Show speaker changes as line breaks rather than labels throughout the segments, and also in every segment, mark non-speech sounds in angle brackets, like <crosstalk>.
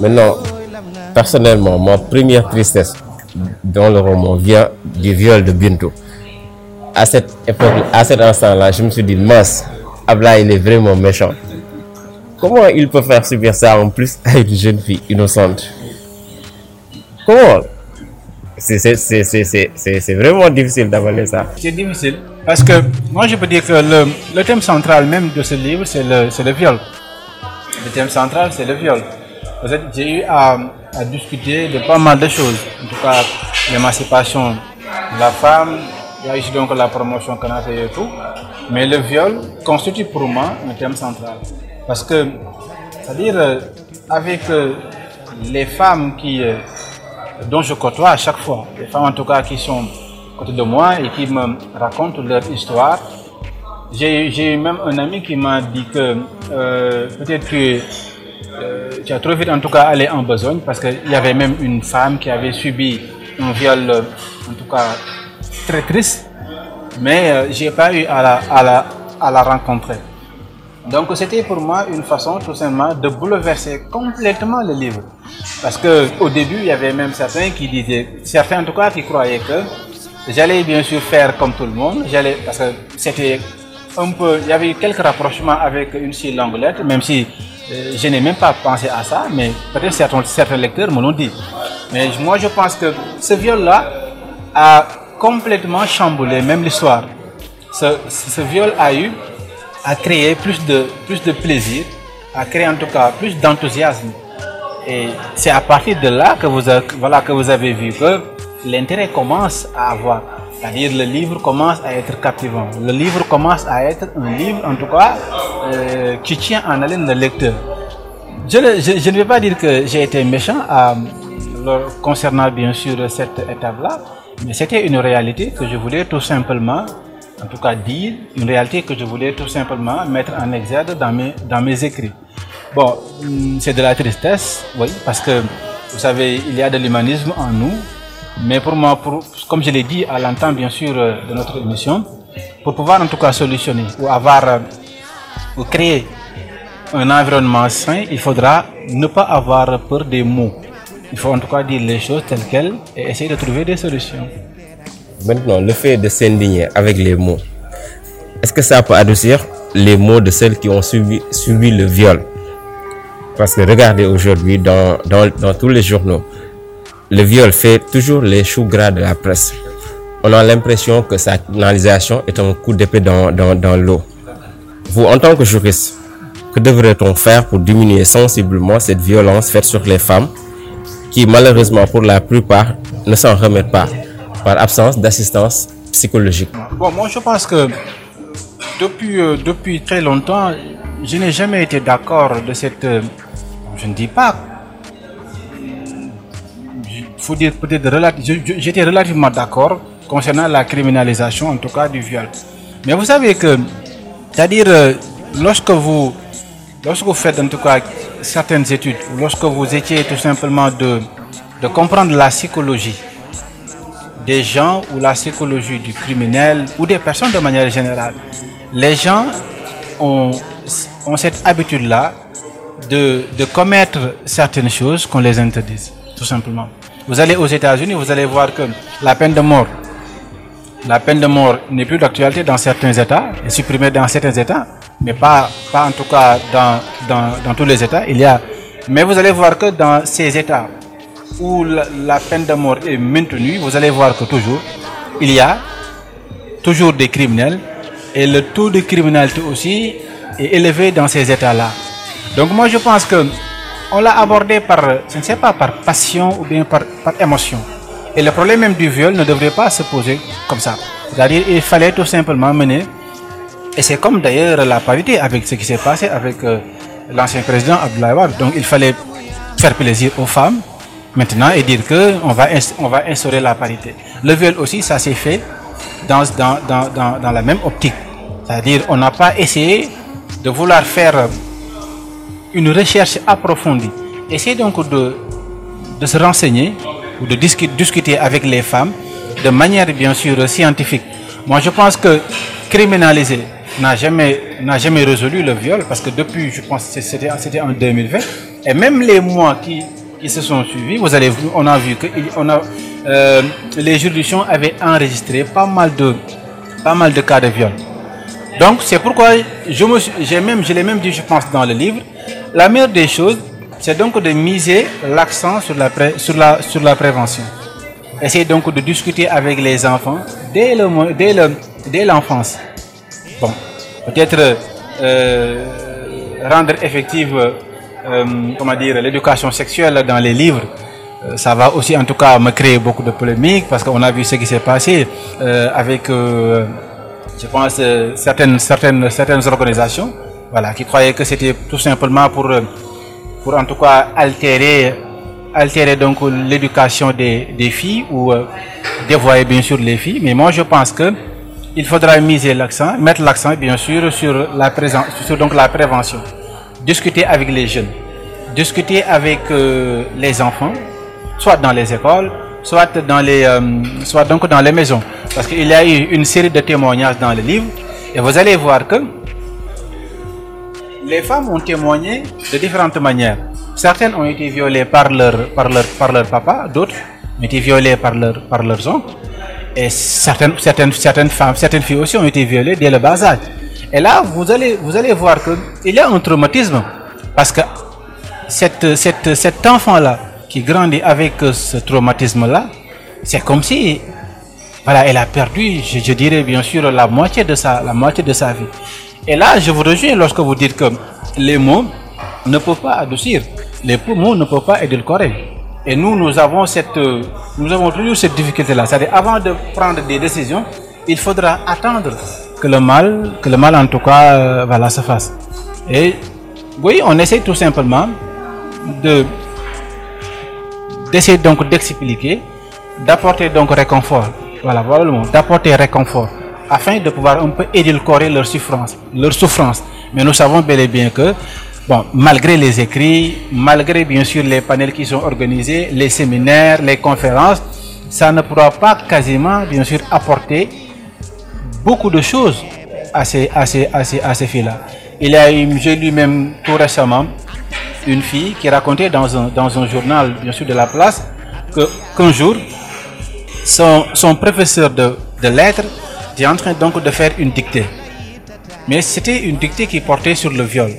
Maintenant, personnellement, ma première tristesse dans le roman vient du viol de Bintou. À cette à cet instant-là, je me suis dit, mince, Abla, il est vraiment méchant. Comment il peut faire subir ça en plus à une jeune fille innocente? Comment? C'est vraiment difficile d'avaler ça.
C'est difficile parce que moi je peux dire que le, thème central même de ce livre, c'est le, le viol. Le thème central, c'est le viol. J'ai eu à, à, discuter de pas mal de choses. En tout cas, l'émancipation de la femme, il y a ici donc la promotion fait et tout. Mais le viol constitue pour moi un thème central. Parce que, c'est-à-dire, avec les femmes qui, dont je côtoie à chaque fois, les femmes en tout cas qui sont à côté de moi et qui me racontent leur histoire, j'ai même un ami qui m'a dit que euh, peut-être que euh, tu as trop vite en tout cas allé en besogne parce qu'il y avait même une femme qui avait subi un viol en tout cas très triste. Mais euh, j'ai pas eu à la, à la, à la rencontrer donc c'était pour moi une façon tout simplement de bouleverser complètement le livre parce que au début il y avait même certains qui disaient certains en tout cas qui croyaient que j'allais bien sûr faire comme tout le monde j'allais parce que c'était un peu il y avait quelques rapprochements avec une si longue lettre même si euh, je n'ai même pas pensé à ça, mais peut-être certains, lecteurs me l'ont dit. Mais moi, je pense que ce viol-là a complètement chamboulé même l'histoire. Ce, viol a eu, a créé plus de, plus de plaisir, a créé en tout cas plus d'enthousiasme. Et c'est à partir de là que vous, avez, voilà, que vous avez vu que l'intérêt commence à avoir. C'est-à-dire le livre commence à être captivant. Le livre commence à être un livre, en tout cas, euh, qui tient en haleine le lecteur. Je, ne vais pas dire que j'ai été méchant à, concernant bien sûr cette étape-là, mais c'était une réalité que je voulais tout simplement, en tout cas dire, une réalité que je voulais tout simplement mettre en exergue dans mes, dans mes écrits. Bon, c'est de la tristesse, oui, parce que vous savez, il y a de l'humanisme en nous, mais pour moi, pour, comme je l'ai dit à l'entente bien sûr de notre émission, pour pouvoir en tout cas solutionner ou avoir ou créer un environnement sain, il faudra ne pas avoir peur des mots. Il faut en tout cas dire les choses telles quelles et essayer de trouver des solutions.
Maintenant, le fait de s'indigner avec les mots, est-ce que ça peut adoucir les mots de celles qui ont subi, subi le viol? Parce que regardez aujourd'hui dans, dans, dans tous les journaux, le viol fait toujours les choux gras de la presse. On a l'impression que sa canalisation est un coup d'épée dans, dans, dans l'eau. Vous, en tant que juriste, que devrait-on faire pour diminuer sensiblement cette violence faite sur les femmes qui, malheureusement, pour la plupart, ne s'en remettent pas? Par absence d'assistance psychologique
Bon, moi, je pense que depuis, euh, depuis très longtemps, je n'ai jamais été d'accord de cette... Euh, je ne dis pas faut dire peut-être j'étais relativement d'accord concernant la criminalisation en tout cas du viol. Mais vous savez que, c'est-à-dire lorsque vous lorsque vous faites en tout cas certaines études, lorsque vous étiez tout simplement de, de comprendre la psychologie des gens ou la psychologie du criminel ou des personnes de manière générale, les gens ont, cette habitude-là de, de commettre certaines choses qu'on les interdise, tout simplement. Vous allez aux États-Unis, vous allez voir que la peine de mort, la peine de mort n'est plus d'actualité dans certains États, est supprimée dans certains États, mais pas, en tout cas dans, dans, dans tous les États. Il y a, mais vous allez voir que dans ces États où la, peine de mort est maintenue, vous allez voir que toujours, il y a toujours des criminels et le taux de criminalité aussi est élevé dans ces États-là. Donc moi je pense que on l'a abordé par, je ne sais pas, par passion ou bien par, émotion. Et le problème même du viol ne devrait pas se poser comme ça. C'est-à-dire il fallait tout simplement mener, et c'est comme d'ailleurs la parité avec ce qui s'est passé avec euh, l'ancien président Abdoulaye. Donc il fallait faire plaisir aux femmes maintenant et dire que on va, on va instaurer la parité. Le viol aussi, ça s'est fait dans, dans, dans, dans, la même optique. C'est-à-dire on n'a pas essayé de vouloir faire une recherche approfondie. Essayez donc de, de se renseigner ou de discuter, avec les femmes de manière bien sûr scientifique. Moi je pense que criminaliser n'a jamais, n'a jamais résolu le viol parce que depuis, je pense que c'était en 2020, et même les mois qui, qui se sont suivis, vous allez, on a vu que on a, euh, les juridictions avaient enregistré pas mal de, pas mal de cas de viol. Donc c'est pourquoi je me, j'ai même, je l'ai même dit, je pense, dans le livre, la meilleure des choses, c'est donc de miser l'accent sur la, pré, sur la, sur la prévention. Essayez donc de discuter avec les enfants dès, le, dès, le, dès l'enfance. Bon, peut-être euh, rendre effective, comment dire, l'éducation sexuelle dans les livres. Euh, ça va aussi, en tout cas, me créer beaucoup de polémiques parce qu'on a vu ce qui s'est passé euh, avec, euh, je pense, euh, certaines, certaines, certaines organisations, voilà, qui croyaient que c'était tout simplement pour, euh, pour en tout cas altérer, altérer donc l'éducation des, des filles ou euh, dévoyer bien sûr les filles. Mais moi, je pense que il faudra miser l'accent, mettre l'accent bien sûr sur la présence, sur donc la prévention. Discuter avec les jeunes, discuter avec euh, les enfants, soit dans les écoles, soit dans les, euh, donc dans les maisons. Parce qu'il y a eu une série de témoignages dans le livre et vous allez voir que les femmes ont témoigné de différentes manières. Certaines ont été violées par leur, par papa, d'autres ont été violées par, leur, leurs oncles. Et certaines, certaines, certaines femmes, certaines filles aussi ont été violées dès le bas âge. Et là, vous allez, vous allez voir qu'il y a un traumatisme. Parce que cette, cette, cet enfant-là, qui grandit avec ce traumatisme-là, c'est comme si, voilà, elle a perdu, je, dirais bien sûr, la moitié de sa, la moitié de sa vie. Et là, je vous rejoins lorsque vous dites que les mots ne peuvent pas adoucir, les mots ne peuvent pas édulcorer. Et nous, nous avons cette, nous avons toujours cette difficulté-là. C'est-à-dire, avant de prendre des décisions, il faudra attendre que le mal, que le mal en tout cas, euh, se fasse. Et oui, on essaie tout simplement de d'essayer donc d'expliquer, d'apporter donc réconfort. Voilà, voilà d'apporter réconfort afin de pouvoir un peu édulcorer leur souffrance, leur souffrance. Mais nous savons bel et bien que, bon, malgré les écrits, malgré bien sûr les panels qui sont organisés, les séminaires, les conférences, ça ne pourra pas quasiment, bien sûr, apporter beaucoup de choses à ces, à ces, à ces, à ces filles-là. Il y a j'ai lu même tout récemment, une fille qui racontait dans un, journal, bien sûr, de la place, qu'un jour, son, son professeur de, lettres était en train donc de faire une dictée. Mais c'était une dictée qui portait sur le viol.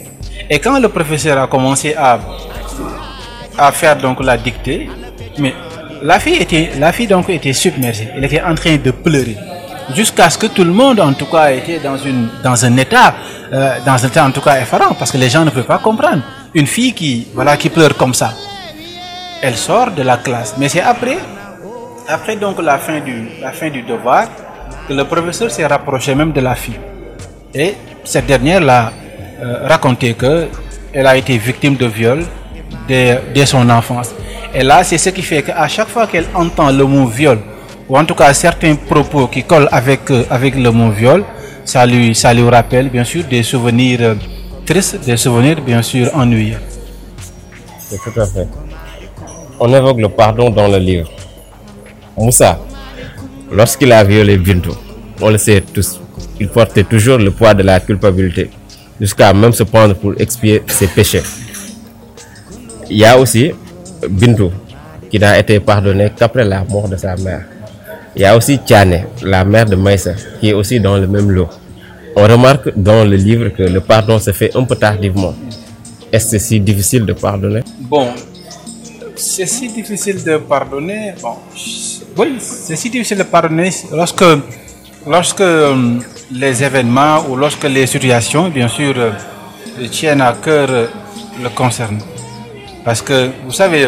Et quand le professeur a commencé à, à faire donc la dictée, mais la fille était, la fille donc était submergée. Elle était en train de pleurer. Jusqu'à ce que tout le monde, en tout cas, était dans une, dans un état, euh, dans un état en tout cas effarant, parce que les gens ne peuvent pas comprendre. Une fille qui, voilà, qui pleure comme ça. Elle sort de la classe. Mais c'est après, après donc la fin du, la fin du devoir, que le professeur s'est rapproché même de la fille. Et cette dernière l'a euh, raconté que elle a été victime de viol dès, dès son enfance. Et là, c'est ce qui fait qu'à chaque fois qu'elle entend le mot viol, ou en tout cas certains propos qui collent avec, euh, avec le mot viol, ça lui, ça lui rappelle bien sûr des souvenirs euh, tristes, des souvenirs bien sûr ennuyeux.
C'est tout à fait. On évoque le pardon dans le livre. Moussa, lorsqu'il a violé Bintou, on le sait tous, il portait toujours le poids de la culpabilité, jusqu'à même se prendre pour expier ses péchés. Il y a aussi Bintou, qui n'a été pardonné qu'après la mort de sa mère. Il y a aussi Tiane, la mère de Maïssa, qui est aussi dans le même lot. On remarque dans le livre que le pardon se fait un peu tardivement. Est-ce si difficile de pardonner?
Bon, c'est si difficile de pardonner. Bon, oui, c'est si difficile de pardonner lorsque, lorsque euh, les événements ou lorsque les situations, bien sûr, euh, tiennent à cœur euh, le concernent. Parce que, vous savez,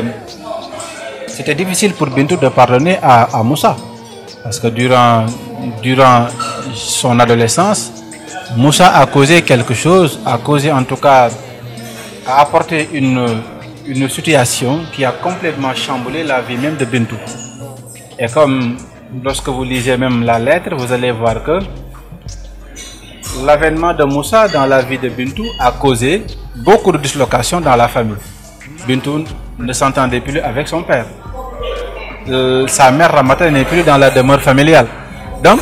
c'était difficile pour Bintou de pardonner à, à Moussa. Parce que durant, durant son adolescence, Moussa a causé quelque chose, a causé en tout cas, a apporté une, une situation qui a complètement chamboulé la vie même de Bintou. Et comme lorsque vous lisez même la lettre, vous allez voir que l'avènement de Moussa dans la vie de Bintou a causé beaucoup de dislocations dans la famille. Bintou ne s'entendait plus avec son père. Sa mère Ramata n'est plus dans la demeure familiale. Donc,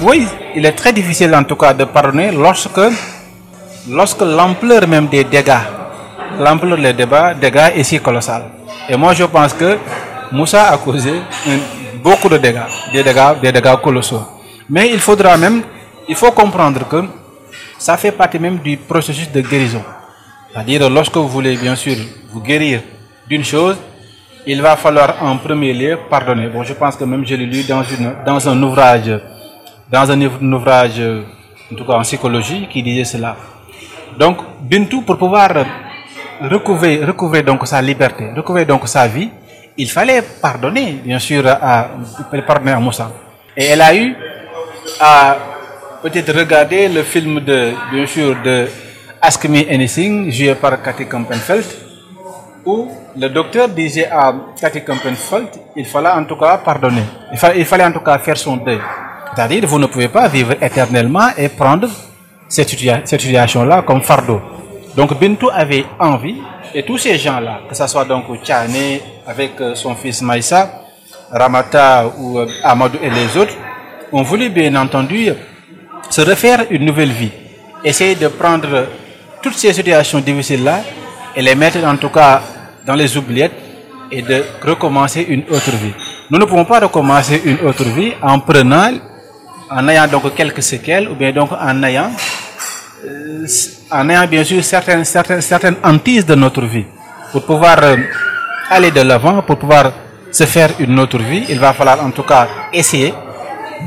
oui, il est très difficile en tout cas de pardonner lorsque, lorsque l'ampleur même des dégâts, l'ampleur des débats, dégâts est si colossale. Et moi je pense que Moussa a causé beaucoup de dégâts, des dégâts, des dégâts colossaux. Mais il faudra même, il faut comprendre que ça fait partie même du processus de guérison. C'est-à-dire, lorsque vous voulez bien sûr vous guérir d'une chose, il va falloir en premier lieu pardonner. Bon, je pense que même je l'ai lu dans, une, dans un ouvrage, dans un ouv- un ouvrage, en tout cas en psychologie, qui disait cela. Donc, Bintou, pour pouvoir recouvrer, recouvrer donc sa liberté, recouvrer donc sa vie, il fallait pardonner, bien sûr, à, pardonner à Moussa. Et elle a eu à peut-être regarder le film de, bien sûr, de Ask Me Anything, joué par Cathy Kampenfeld, où le docteur disait à Cathy Kampenfeld, il fallait en tout cas pardonner. Il fallait, en tout cas faire son deuil. C'est-à-dire, vous ne pouvez pas vivre éternellement et prendre cette situation-là comme fardeau. Donc Bintou avait envie, et tous ces gens-là, que ce soit donc Tchane avec euh, son fils Maïssa, Ramata ou euh, Amadou et les autres, ont voulu bien entendu se refaire une nouvelle vie. Essayer de prendre toutes ces situations difficiles-là et les mettre en tout cas dans les oubliettes et de recommencer une autre vie. Nous ne pouvons pas recommencer une autre vie en prenant, en ayant donc quelques séquelles ou bien donc en ayant euh, en ayant bien sûr certaines, certaines, certaines hantises de notre vie. Pour pouvoir euh, aller de l'avant, pour pouvoir se faire une autre vie, il va falloir en tout cas essayer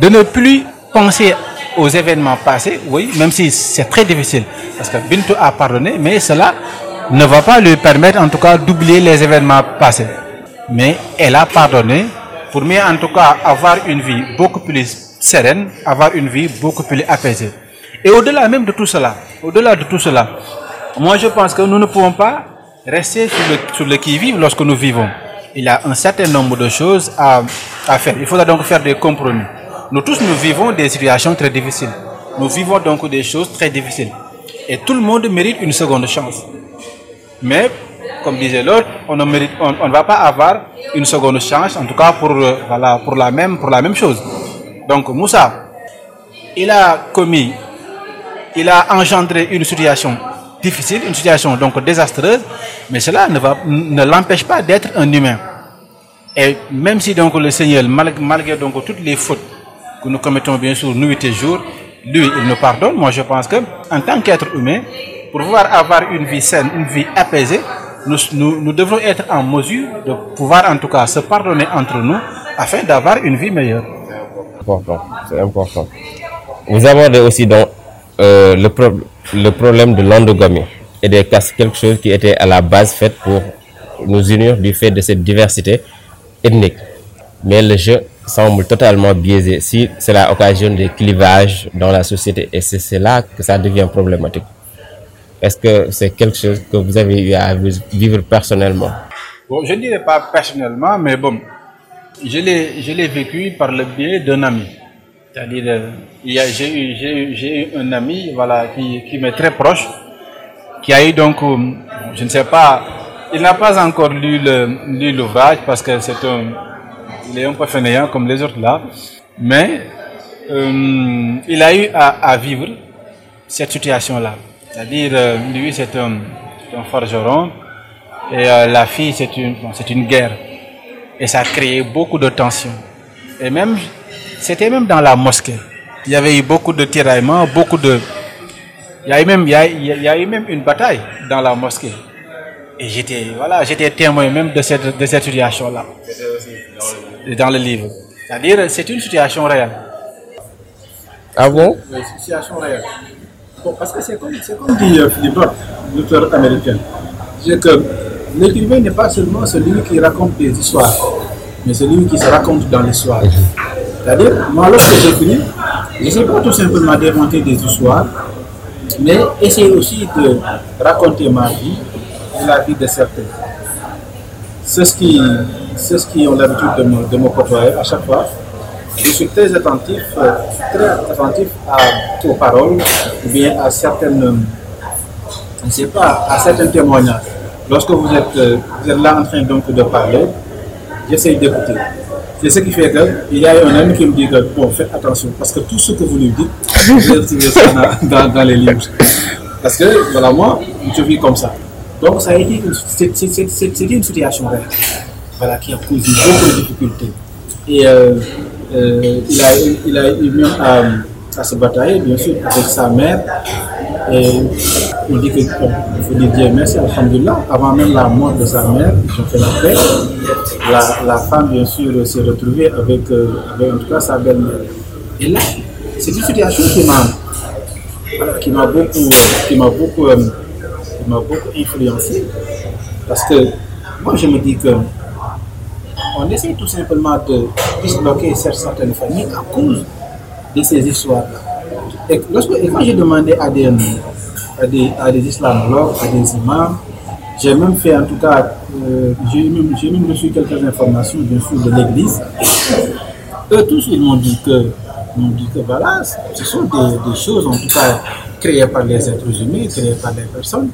de ne plus penser aux événements passés, oui, même si c'est très difficile, parce que Bintou a pardonné, mais cela ne va pas lui permettre en tout cas d'oublier les événements passés. Mais elle a pardonné pour mieux en tout cas avoir une vie beaucoup plus sereine, avoir une vie beaucoup plus apaisée. Et au-delà même de tout cela, au-delà de tout cela, moi je pense que nous ne pouvons pas rester sur le, sur le qui-vive lorsque nous vivons. Il y a un certain nombre de choses à, à faire. Il faudra donc faire des compromis. Nous tous, nous vivons des situations très difficiles. Nous vivons donc des choses très difficiles. Et tout le monde mérite une seconde chance. Mais, comme disait l'autre, on ne va pas avoir une seconde chance, en tout cas pour, euh, pour, la même, chose. Donc, Moussa, il a commis, il a engendré une situation difficile, une situation donc désastreuse, mais cela ne, l'empêche pas d'être un humain. Et même si donc le Seigneur, mal- malgré toutes les fautes que nous commettons bien sûr nuit et jour, lui, il nous pardonne. Moi, je pense que en tant qu'être humain, pour pouvoir avoir une vie saine, une vie apaisée, nous, nous, devrons être en mesure de pouvoir en tout cas se pardonner entre nous afin d'avoir une vie meilleure.
important, c'est important. Vous abordez aussi donc euh, le, le problème de l'endogamie et des castes, quelque chose qui était à la base fait pour nous unir du fait de cette diversité ethnique. Mais le jeu semble totalement biaisé si cela occasionne des clivages dans la société et c'est c'est là que ça devient problématique. Est-ce que c'est quelque chose que vous avez eu à vivre personnellement?
Bon, je ne dirais pas personnellement, mais bon, je l'ai, vécu par le biais d'un ami. C'est-à-dire, euh, j'ai eu, un ami, voilà, qui, qui m'est très proche, qui a eu donc, euh, je ne sais pas, il n'a pas encore lu l'ouvrage parce que c'est un, il est un peu fainéant comme les autres là, mais euh, il a eu à vivre cette situation-là. C'est-à-dire, euh, lui, c'est un, un forgeron, et euh, la fille, c'est une, bon, c'est une guerre. Et ça a créé beaucoup de tensions. Et même, c'était même dans la mosquée. Il y avait eu beaucoup de tiraillements, beaucoup de... Il y a eu même, il y a, il y a- eu même une bataille dans la mosquée. Et j'étais, voilà, j'étais témoin même de cette, de cette situation-là. Dans le livre. C'est-à-dire, c'est une situation réelle.
Ah bon?
Oui, situation réelle. Parce que c'est comme, comme dit euh, Philippe l'auteur américain? C'est que l'écrivain n'est pas seulement celui qui raconte des histoires, mais celui qui se raconte dans l'histoire. C'est-à-dire, moi, lorsque j'écris, je ne sais pas tout simplement d'inventer des histoires, mais essayer aussi de raconter ma vie et la vie de certains. C'est ce qui, c'est ce qui ont l'habitude de me, de me côtoyer à chaque fois. Je suis très attentif, euh, très attentif à, aux paroles ou bien à certaines, pas, à certains témoignages, lorsque vous êtes, euh, vous êtes là en train donc de parler, j'essaie d'écouter. C'est ce qui fait que il y a un ami qui me dit que bon, faites attention parce que tout ce que vous lui dites, vous allez retrouver ça <laughs> dans, les livres. Parce que voilà, moi, je vis comme ça. Donc ça a été c'était une situation voilà, qui a causé beaucoup de difficultés. Et euh, euh, il, a, il a eu même à, à se batailler, bien sûr, avec sa mère. Et on dit que, bon, il faut dire merci, Alhamdulillah, avant même la mort de sa mère, ils ont fait la paix. La, femme, bien sûr, s'est retrouvée avec, euh, avec en tout cas sa belle-mère. Et là, c'est une situation qui m'a beaucoup, beaucoup, euh, qui m'a beaucoup influencé. Parce que moi, je me dis que on essaie tout simplement de disloquer cer- certaines familles à cause de ces histoires-là. Et, lorsque, et quand j'ai demandé à des, à des, islamologues, à des imams, j'ai même fait en tout cas, euh, j'ai même, même reçu quelques informations bien sûr de l'église. Eux tous, ils m'ont dit que, m'ont dit que voilà, ce sont des, des choses en tout cas créées par les êtres humains, créées par les personnes,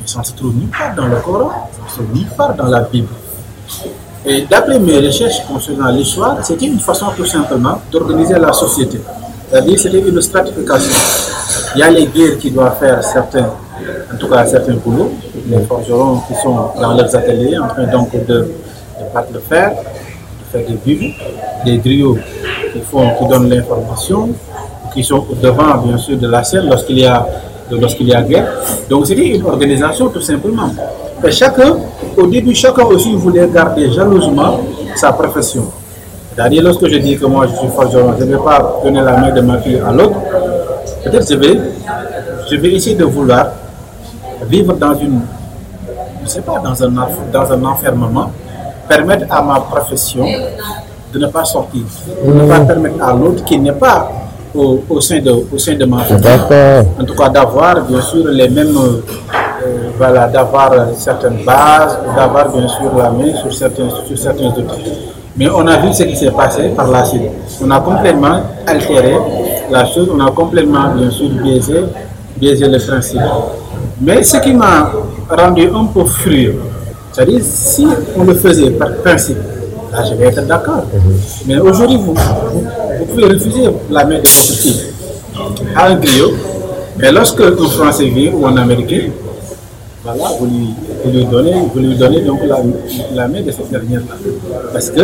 mais ça ne se trouve nulle part dans le Coran, ça ne se trouve nulle part dans la Bible. Et d'après mes recherches concernant l'histoire, c'était une façon tout simplement d'organiser la société. C'est-à-dire c'était une stratification. Il y a les guerres qui doivent faire certains, en tout cas certains boulots, les forgerons qui sont dans leurs ateliers en train donc de, de battre le fer, de faire des bulles, des griots qui, qui donnent l'information, qui sont devant bien sûr de la scène lorsqu'il y a lorsqu'il y a guerre. Donc c'était une organisation tout simplement. Et chacun, au début, chacun aussi voulait garder jalousement sa profession. C'est-à-dire lorsque je dis que moi je suis forgeron, je ne vais pas donner la main de ma fille à l'autre. Peut-être je vais, je vais essayer de vouloir vivre dans une, je sais pas, dans un, dans un enfermement, permettre à ma profession de ne pas sortir, de ne pas permettre à l'autre qui n'est pas au, au sein de, au sein de ma famille, en tout cas d'avoir bien sûr les mêmes, voilà, d'avoir certaines bases, d'avoir bien sûr la main sur certains, sur certains outils. Mais on a vu ce qui s'est passé par la suite. On a complètement altéré la chose, on a complètement bien sûr biaisé, biaisé le principe. Mais ce qui m'a rendu un peu furieux, c'est-à-dire si on le faisait par principe, là je vais être d'accord. Mais aujourd'hui, vous, vous, vous pouvez refuser la main de votre fille à un griot, mais lorsque un Français vient ou un Américain, voilà, vous lui, vous lui donnez, vous lui donnez donc la, la main de cette dernière-là. Parce que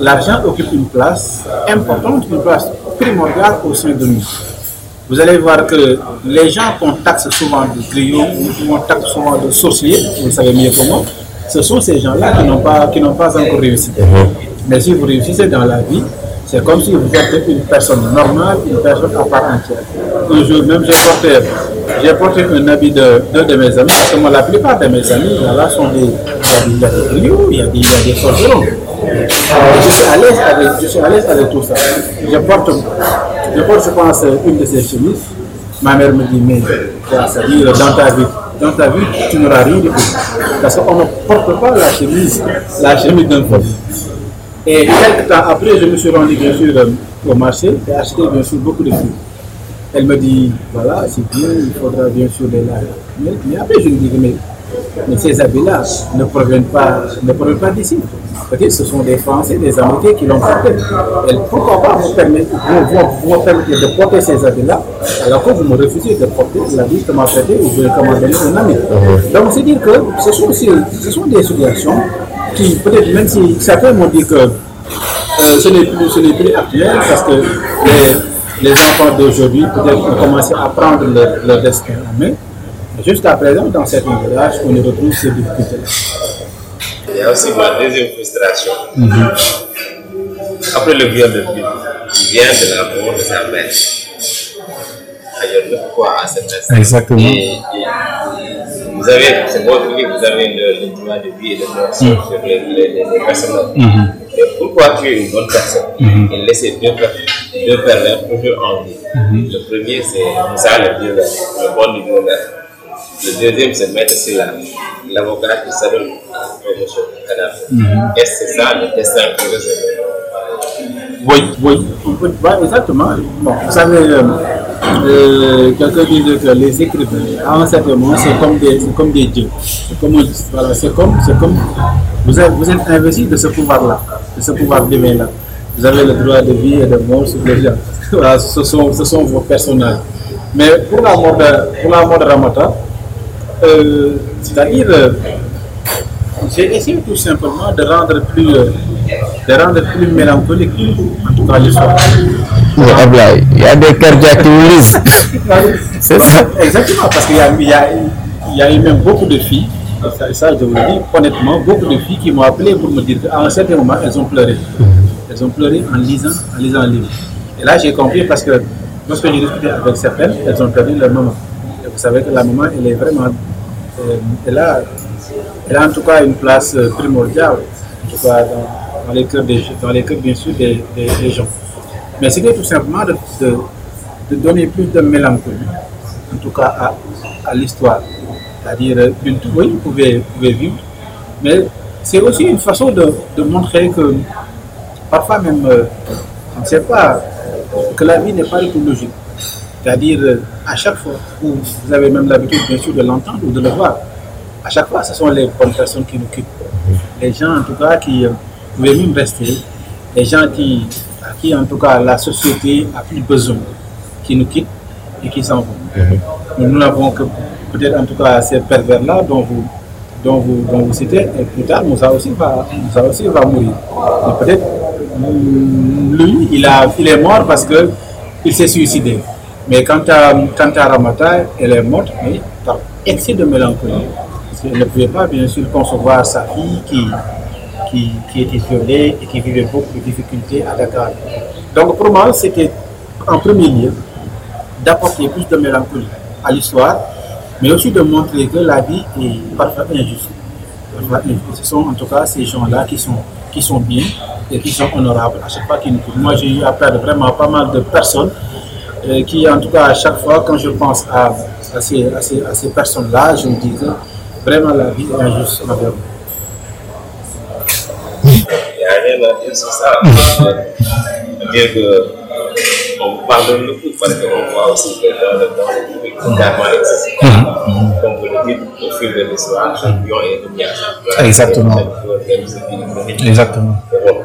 l'argent occupe une place importante, une place primordiale au sein de nous. Vous allez voir que les gens qu'on taxe souvent de griots ou qu'on taxe souvent de sorciers, vous savez mieux comment, ce sont ces gens-là qui n'ont pas, qui pas encore réussi. Mais si vous réussissez dans la vie, c'est comme si vous êtes une personne normale, une personne à part entière. Un jour même, j'ai porté, j'ai porté un habit de de mes amis, parce que moi, la plupart de mes amis, là, sont des, il y a des, griots, il y a des. Je suis à l'aise avec, avec tout ça. Je porte, je porte, je pense, une de ces chemises. Ma mère me dit, mais dans ta vie, dans ta vie, tu n'auras rien du tout. Parce qu'on ne porte pas la chemise, la chemise d'un forgeron. Et quelques temps après, je me suis rendu bien sûr euh, au marché et acheté bien sûr beaucoup de fruits. Elle me dit, voilà, c'est bien, il faudra bien sûr les laver. Mais, après, je lui dis, mais, mais ces habits-là ne proviennent pas, d'ici. Ce sont des Français, des Américains qui l'ont porté. Et pourquoi pas vous permettre, vous, vous, vous me permettez de porter ces habits-là, alors que vous me refusez de porter l'habit que m'a prêté ou que m'a donné un ami. Donc, c'est dire que ce sont, ce sont des situations qui, peut-être même si certains m'ont dit que euh, ce n'est plus, plus actuel parce que les, les enfants d'aujourd'hui peut-être ont commencé à prendre leur, leur destin en main. Jusqu'à présent, dans certains villages, on y retrouve ces difficultés.
Il y a aussi ma deuxième frustration. Après le viol de Bill, il vient de la mort de sa mère. Ailleurs, quoi à cette instant.
Exactement.
Et, et vous avez, c'est votre livre, vous avez le, le droit de vie et de mort sur sur les, les, personnes. Mais pourquoi tuer une bonne personne? Et laisser deux, deux pervers toujours en vie Le premier, c'est Moussa le violeur, le bon du violeur. Le deuxième, c'est Maître Silla, l'avocat qui s'adonne à la promotion du Canada. Est-ce que c'est ça le destin qui réserve
Oui, oui, exactement. Bon, vous savez, euh, euh, quelqu'un disait que les écrivains, à un certain moment, c'est comme des, c'est comme des dieux. C'est comme, voilà, c'est comme, c'est comme, vous êtes, vous êtes investi de ce pouvoir-là, ce pouvoir divin-là. Vous avez le droit de vie et de mort sur les gens. <laughs> Voilà, ce sont, ce sont vos personnages. Mais pour la mort de, pour la mort de Ramata, euh, c'est-à-dire, euh, j'ai essayé tout simplement de rendre plus, euh, de rendre plus mélancolique, en tout cas l'histoire.
Mais il y a des cardiaques qui. <laughs> C'est ça.
Exactement, parce qu'il y a, il y, a, il y a eu même beaucoup de filles, et ça, je vous le dis honnêtement, beaucoup de filles qui m'ont appelé pour me dire qu'à un certain moment, elles ont pleuré. Elles ont pleuré en lisant, en lisant un livre. Et là, j'ai compris parce que lorsque j'ai discuté avec certaines, elles ont perdu leur maman. Et vous savez que la maman, elle est vraiment. euh, elle, a, elle a en tout cas une place euh, primordiale, en tout cas dans, dans les cœurs, des, dans les cœurs bien sûr, des, des- des gens. Mais c'était tout simplement de, de, de donner plus de mélancolie, en tout cas à, à l'histoire. C'est-à-dire, oui, vous pouvez, vous pouvez vivre, mais c'est aussi une façon de, de montrer que parfois même, euh, on ne sait pas, que la vie n'est pas du tout logique. C'est-à-dire, euh, à chaque fois, où vous avez même l'habitude, bien sûr, de l'entendre ou de le voir, à chaque fois, ce sont les bonnes personnes qui nous quittent. Les gens, en tout cas, qui euh, pouvaient même rester, les gens qui, à qui, en tout cas, la société a plus besoin, qui nous quittent et qui s'en vont. Nous nous n'avons que peut-être, en tout cas, ces pervers-là dont vous, dont vous, dont vous citez, et plus tard, Moussa aussi va, Moussa aussi va mourir. Peut-être, mm, lui, il, a, il est mort parce que il s'est suicidé. Mais quant à, quant à Ramata, elle est morte, mais par excès de mélancolie. Parce qu'elle ne pouvait pas, bien sûr, concevoir sa fille qui, qui, qui était violée et qui vivait beaucoup de difficultés à Dakar. Donc pour moi, c'était en premier lieu d'apporter plus de mélancolie à l'histoire, mais aussi de montrer que la vie est parfois injuste. Ce sont en tout cas ces gens-là qui sont, qui sont bien et qui sont honorables à chaque fois qu'ils nous coupent. Moi, j'ai eu à perdre vraiment pas mal de personnes euh, qui, en tout cas, à chaque fois, quand je pense à, à ces, à ces, à ces personnes-là, je me dis que vraiment la vie est injuste envers.
Il n'y a rien à dire sur ça. <laughs> dire que pardonne le coup parce qu'on voit aussi que dans le temps, le public totalement excessif. Comme vous le dites, au fil de l'histoire, chaque lion est devenu champion.
Exactement. Exactement.
Bon,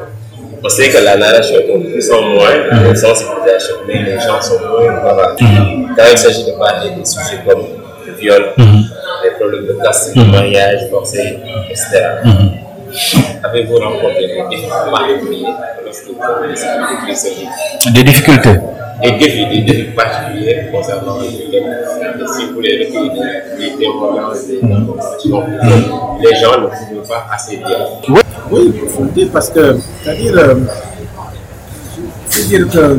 on sait que la narration est plus en moins, les sensibilisations, mais les gens sont moins voilà. Quand il s'agit de parler des sujets comme le viol, les problèmes de caste, le mariage forcé, etc. Avez-vous rencontré des défis particuliers lorsque vous avez
Des difficultés.
Des défis, des défis particuliers concernant le thème. Et si vous voulez recueillir des, des témoignages, les gens ne pouvaient pas assez bien.
Oui, oui, il faut le dire parce que, c'est-à-dire, euh, je veux dire que euh,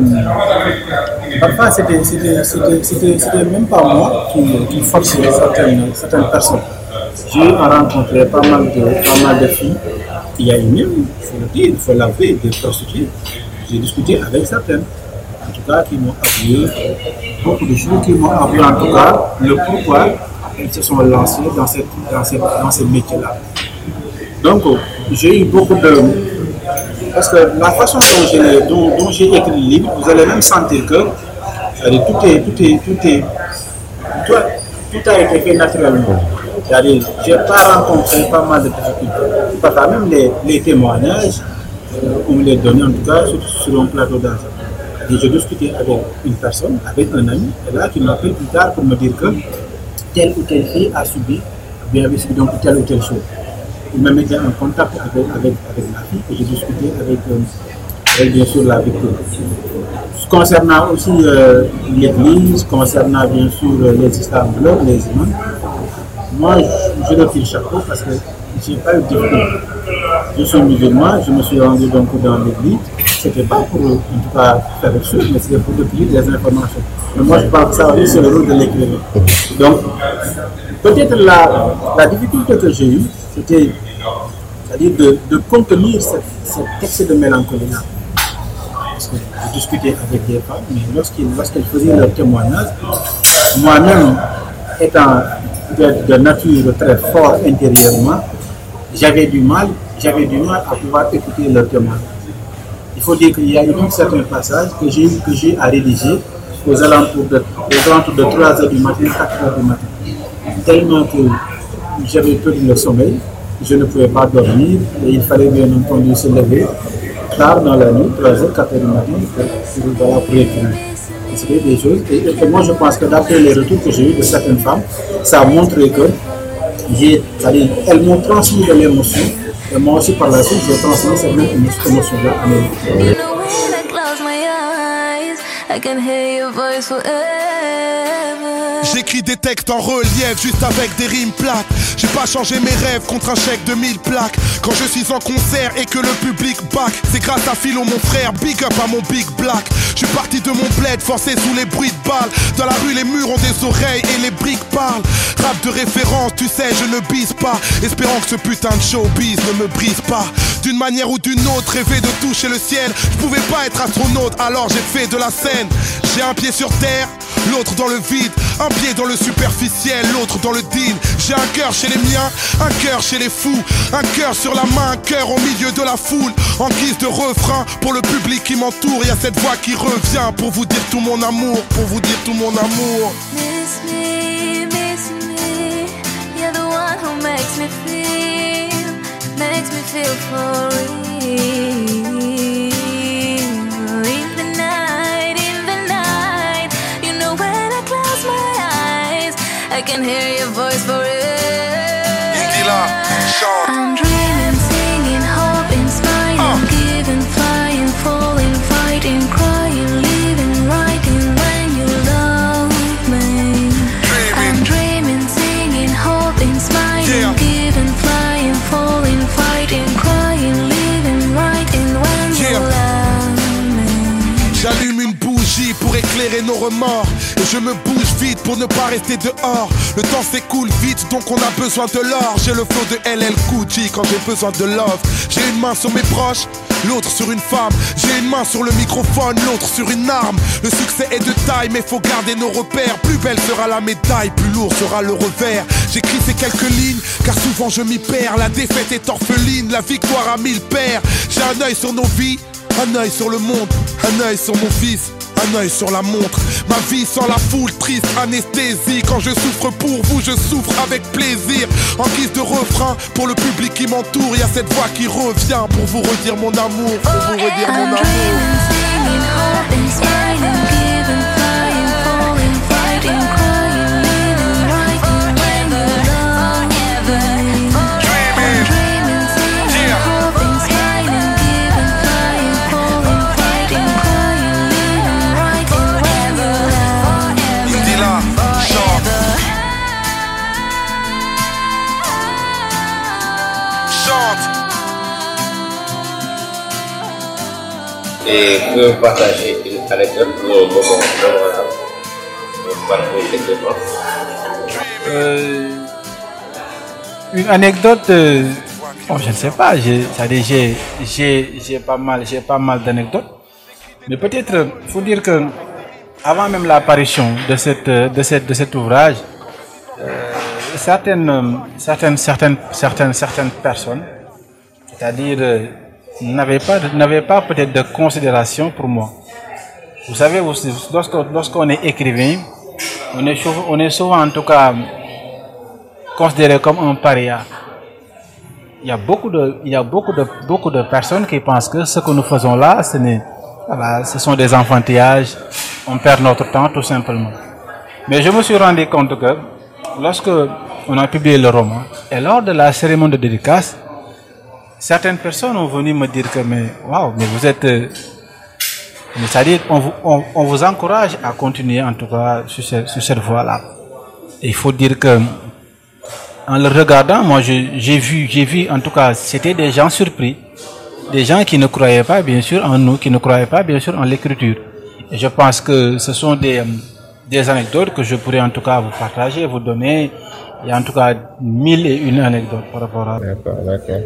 parfois c'était, c'était, c'était, c'était, c'était même pas moi qui, qui forçais certaines, certaines personnes. J'ai eu à rencontrer pas mal de, pas mal de filles. Il y a même, il faut le dire, il faut l'avouer, des prostituées. J'ai discuté avec certaines, en tout cas, qui m'ont avoué, beaucoup de choses qui m'ont avoué en tout cas le pourquoi elles se sont lancées dans, cette, dans, cette, dans ce métier-là. Donc, j'ai eu beaucoup de. Parce que la façon dont j'ai, écrit le livre, vous allez même sentir que tout, est, tout, est, tout, est, a, tout a été fait naturellement. C'est-à-dire, je n'ai pas rencontré pas mal de difficultés. Parce que même les, témoignages, euh, on me les donnait en tout cas sur, un plateau d'argent. Et je discutais avec une personne, avec un ami, et là, qui m'appelle plus tard pour me dire que telle ou telle fille a subi, bien avait subi donc telle ou telle chose. Il me mettait en contact avec, avec, avec la fille et j'ai discuté avec, euh, avec bien sûr la victime. Concernant aussi euh, l'église, concernant bien sûr les islamistes, les imams, moi je, je leur tire chapeau parce que je n'ai pas eu de difficulté. Je suis musulman, je me suis rendu donc dans l'église. C'était pas pour en tout cas faire des choses, mais c'était pour recueillir des informations. Mais moi je pense que ça aussi c'est le rôle de l'écrivain. Donc peut-être la, la difficulté que j'ai eue, c'était c'est-à-dire de, de contenir cet excès de mélancolie-là. Parce que je discutais avec des femmes, mais lorsqu'ils lorsqu'elles faisaient leur témoignage, moi-même étant de, nature très fort intérieurement, j'avais du mal, j'avais du mal à pouvoir écouter leur témoignage. Il faut dire qu'il y a eu un certain passage que j'ai que j'ai à rédiger aux alentours de, aux alentours de 3 heures du matin, 4 heures du matin. Tellement que j'avais perdu le sommeil, je ne pouvais pas dormir et il fallait bien entendu se lever tard dans la nuit, 3 heures, 4 heures du matin, pour, pour, voilà, pour Et, moi, je pense que d'après les retours que j'ai eu de certaines femmes, ça a montré que j'ai, elles m'ont transmis de l'émotion. Et moi aussi, par la suite, j'ai transmis cette même émotion-là à
J'écris des textes en relief juste avec des rimes plates. J'ai pas changé mes rêves contre un chèque de 1000 plaques. Quand je suis en concert et que le public back, c'est grâce à Philo mon frère, big up à mon big black. Je suis parti de mon bled, forcé sous les bruits de balles. Dans la rue, les murs ont des oreilles et les briques parlent. Rap de référence, tu sais, je ne bise pas. Espérant que ce putain de showbiz ne me brise pas. D'une manière ou d'une autre, rêver de toucher le ciel. Je pouvais pas être astronaute, alors j'ai fait de la scène. J'ai un pied sur terre, l'autre dans le vide. Un pied dans le superficiel, l'autre dans le deal. J'ai un cœur chez les miens, un cœur chez les fous. Un cœur sur la main, un cœur au milieu de la foule. En guise de refrain, pour le public qui m'entoure, y a cette voix qui revient pour vous dire tout mon amour, pour vous dire tout mon amour.
Makes me feel for real. In the night, in the night, you know when I close my eyes, I can hear your voice forever. I'm dreaming,
éclairer nos remords Et je me bouge vite pour ne pas rester dehors Le temps s'écoule vite donc on a besoin de l'or J'ai le flow de LL Cool quand j'ai besoin de love J'ai une main sur mes proches L'autre sur une femme, j'ai une main sur le microphone, l'autre sur une arme. Le succès est de taille, mais faut garder nos repères. Plus belle sera la médaille, plus lourd sera le revers. J'écris ces quelques lignes, car souvent je m'y perds. La défaite est orpheline, la victoire a mille pères. J'ai un œil sur nos vies, un œil sur le monde, un œil sur mon fils, un œil sur la montre. Ma vie sans la foule, triste anesthésie. Quand je souffre pour vous, je souffre avec plaisir. En guise de refrain, pour le public qui m'entoure, il y a cette voix qui revient pour vous redire mon amour, pour vous redire mon amour. Chante.
Et pouvez-vous partager une anecdote ou un moment mémorable
Euh, une anecdote, euh, bon, je ne sais pas, j'ai, c'est-à-dire, j'ai, j'ai, j'ai pas mal, j'ai pas mal d'anecdotes. Mais peut-être, euh, faut dire que avant même l'apparition de cette, de cette, de cet ouvrage, euh, certaines, euh, certaines, certaines, certaines, certaines personnes, c'est-à-dire, euh, n'avaient pas, n'avaient pas peut-être de considération pour moi. Vous savez, lorsqu'on est écrivain, on est, souvent, on est souvent en tout cas considéré comme un paria. Il y a beaucoup de, il y a beaucoup de, beaucoup de personnes qui pensent que ce que nous faisons là, ce n'est, voilà, ce sont des enfantillages, on perd notre temps tout simplement. Mais je me suis rendu compte que lorsque on a publié le roman, et lors de la cérémonie de dédicace, certaines personnes ont venu me dire que mais waouh, mais vous êtes euh, c'est-à-dire, on on, on vous encourage à continuer en tout cas sur, sur cette voie-là. Il faut dire que, en le regardant, moi j'ai vu, vu en tout cas, c'était des gens surpris, des gens qui ne croyaient pas bien sûr en nous, qui ne croyaient pas bien sûr en l'écriture. Et je pense que ce sont des, euh, des anecdotes que je pourrais en tout cas vous partager, vous donner. Il y a en tout cas mille et une anecdotes par rapport à
D'accord, d'accord.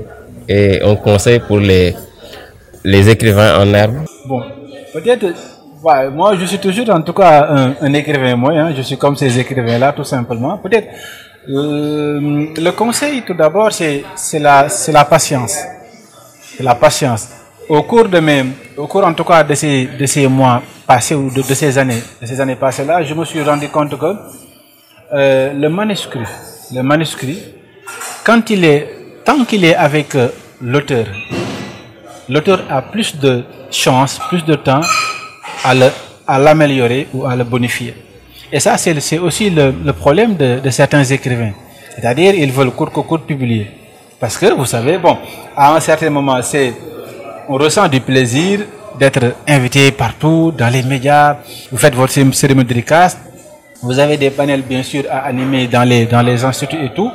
Et un conseil pour les, les écrivains en herbe?
Bon, peut-être, moi je suis toujours en tout cas un, un écrivain moyen, je suis comme ces écrivains-là tout simplement. Peut-être, euh, le conseil tout d'abord c'est la, la patience. C'est la patience. au cours de mes, au cours en tout cas de ces, de ces mois passés ou de, de ces années, de ces années passées là, je me suis rendu compte que euh, le manuscrit, le manuscrit, quand il est, tant qu'il est avec euh, l'auteur, l'auteur a plus de chance, plus de temps à le, à l'améliorer ou à le bonifier. Et ça, c'est, aussi le, problème de, certains écrivains. C'est-à-dire, ils veulent court que court publier. Parce que, vous savez, bon, à un certain moment, c'est, on ressent du plaisir d'être invité partout, dans les médias, vous faites votre cé- cérémonie de dédicace, vous avez des panels, bien sûr, à animer dans les, dans les instituts et tout.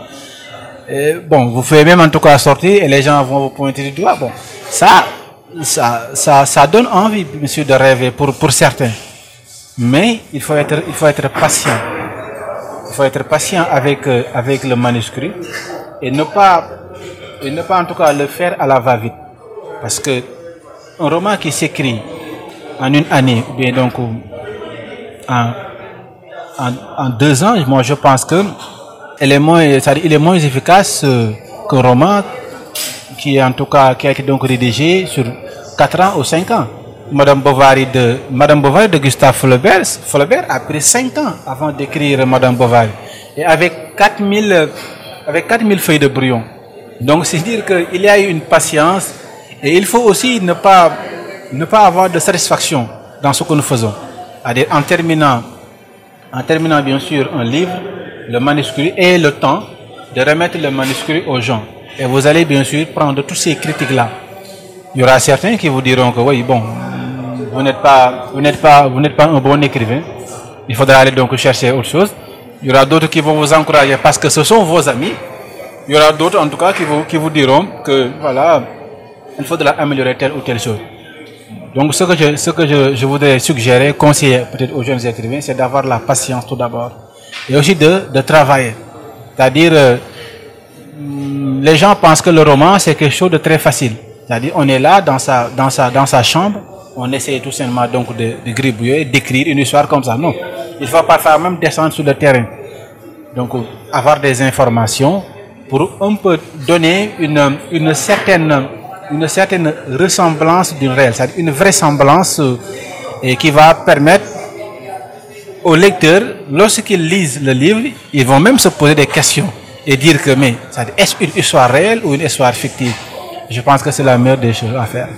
Bon, vous pouvez même en tout cas sortir et les gens vont vous pointer du doigt. Bon, ça, ça, ça, ça donne envie, bien sûr, de rêver pour, pour certains. Mais il faut être, il faut être patient. Il faut être patient avec, euh, avec le manuscrit et ne pas, et ne pas en tout cas le faire à la va-vite. Parce que un roman qui s'écrit en une année, ou bien donc en, en, deux ans, moi je pense que elle est moins, il est moins efficace euh, qu'un roman qui en tout cas qui a été donc rédigé sur quatre ans ou cinq ans. Madame Bovary de Madame Bovary de Gustave Flaubert, Flaubert a pris cinq ans avant d'écrire Madame Bovary et avec 4000 euh, avec 4000 feuilles de brouillon. Donc c'est dire qu'il y a eu une patience et il faut aussi ne pas ne pas avoir de satisfaction dans ce que nous faisons. En terminant en terminant bien sûr un livre, le manuscrit et le temps de remettre le manuscrit aux gens. Et vous allez bien sûr prendre toutes ces critiques-là. Il y aura certains qui vous diront que oui, bon, vous n'êtes pas, vous n'êtes pas, vous n'êtes pas un bon écrivain. Il faudra aller donc chercher autre chose. Il y aura d'autres qui vont vous encourager parce que ce sont vos amis. Il y aura d'autres en tout cas qui vous, qui vous diront que voilà, il faudra améliorer telle ou telle chose. Donc ce que je, ce que je, je voudrais suggérer, conseiller peut-être aux jeunes écrivains, c'est d'avoir la patience tout d'abord. Et aussi de, de travailler. C'est-à-dire, euh, hum, les gens pensent que le roman, c'est quelque chose de très facile. C'est-à-dire, on est là dans sa, dans sa, dans sa chambre, on essaie tout simplement donc de, de gribouiller, d'écrire une histoire comme ça. Non. Il faut parfois même descendre sur le terrain. Donc, euh, avoir des informations pour un peu donner une, une certaine, une certaine ressemblance d'une réelle, c'est-à-dire une vraisemblance euh, et qui va permettre aux lecteurs, lorsqu'ils lisent le livre, ils vont même se poser des questions et dire que, mais, est-ce une histoire réelle ou une histoire fictive? Je pense que c'est la meilleure des choses à faire.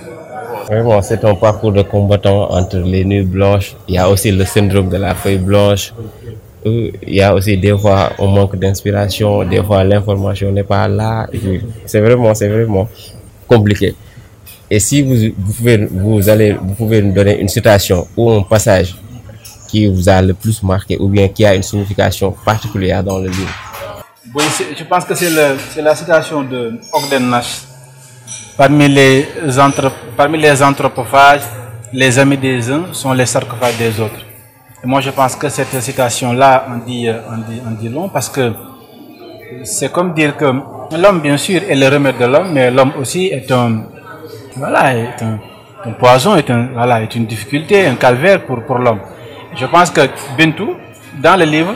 Vraiment, c'est un parcours de combattant entre les nuits blanches. Il y a aussi le syndrome de la feuille blanche. Euh, Il y a aussi des fois on manque d'inspiration, des fois l'information n'est pas là. C'est vraiment, c'est vraiment compliqué. Et si vous, vous pouvez, vous allez, vous pouvez nous donner une citation ou un passage qui vous a le plus marqué ou bien qui a une signification particulière dans le livre.
Oui, je pense que c'est la citation de Ogden Nash. Parmi les, anthro- parmi les anthropophages, les amis des uns sont les sarcophages des autres. Et moi, je pense que cette citation-là en dit, euh, dit, dit long parce que c'est comme dire que l'homme, bien sûr, est le remède de l'homme, mais l'homme aussi est un, voilà, est un, poison, est, un, voilà, est une difficulté, un calvaire pour, pour l'homme. Je pense que Bintou, dans le livre,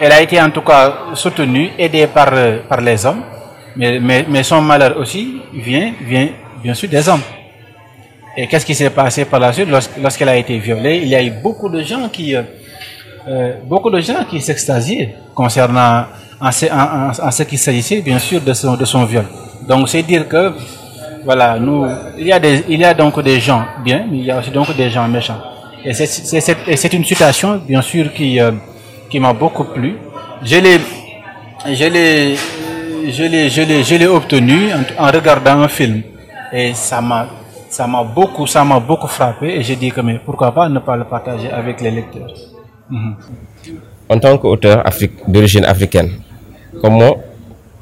elle a été en tout cas soutenue, aidée par, euh, par les hommes, mais, mais, mais son malheur aussi vient, vient bien sûr des hommes. Et qu'est-ce qui s'est passé par la suite? Lorsque- lorsqu'elle a été violée Il y a eu beaucoup de gens qui, euh, euh, beaucoup de gens qui concernant en ce, qui s'agissait bien sûr de son, viol. Donc c'est dire que voilà, nous, il y a il y a donc des gens bien, mais il y a aussi donc des gens méchants. Et c'est, une situation bien sûr qui, euh, qui m'a beaucoup plu. Je l'ai, je l'ai, je l'ai, je l'ai, je l'ai obtenu en, regardant un film. Et ça m'a, ça m'a beaucoup, ça m'a beaucoup frappé. Et j'ai dit que mais pourquoi pas ne pas le partager avec les lecteurs.
En tant qu'auteur d'origine africaine, comment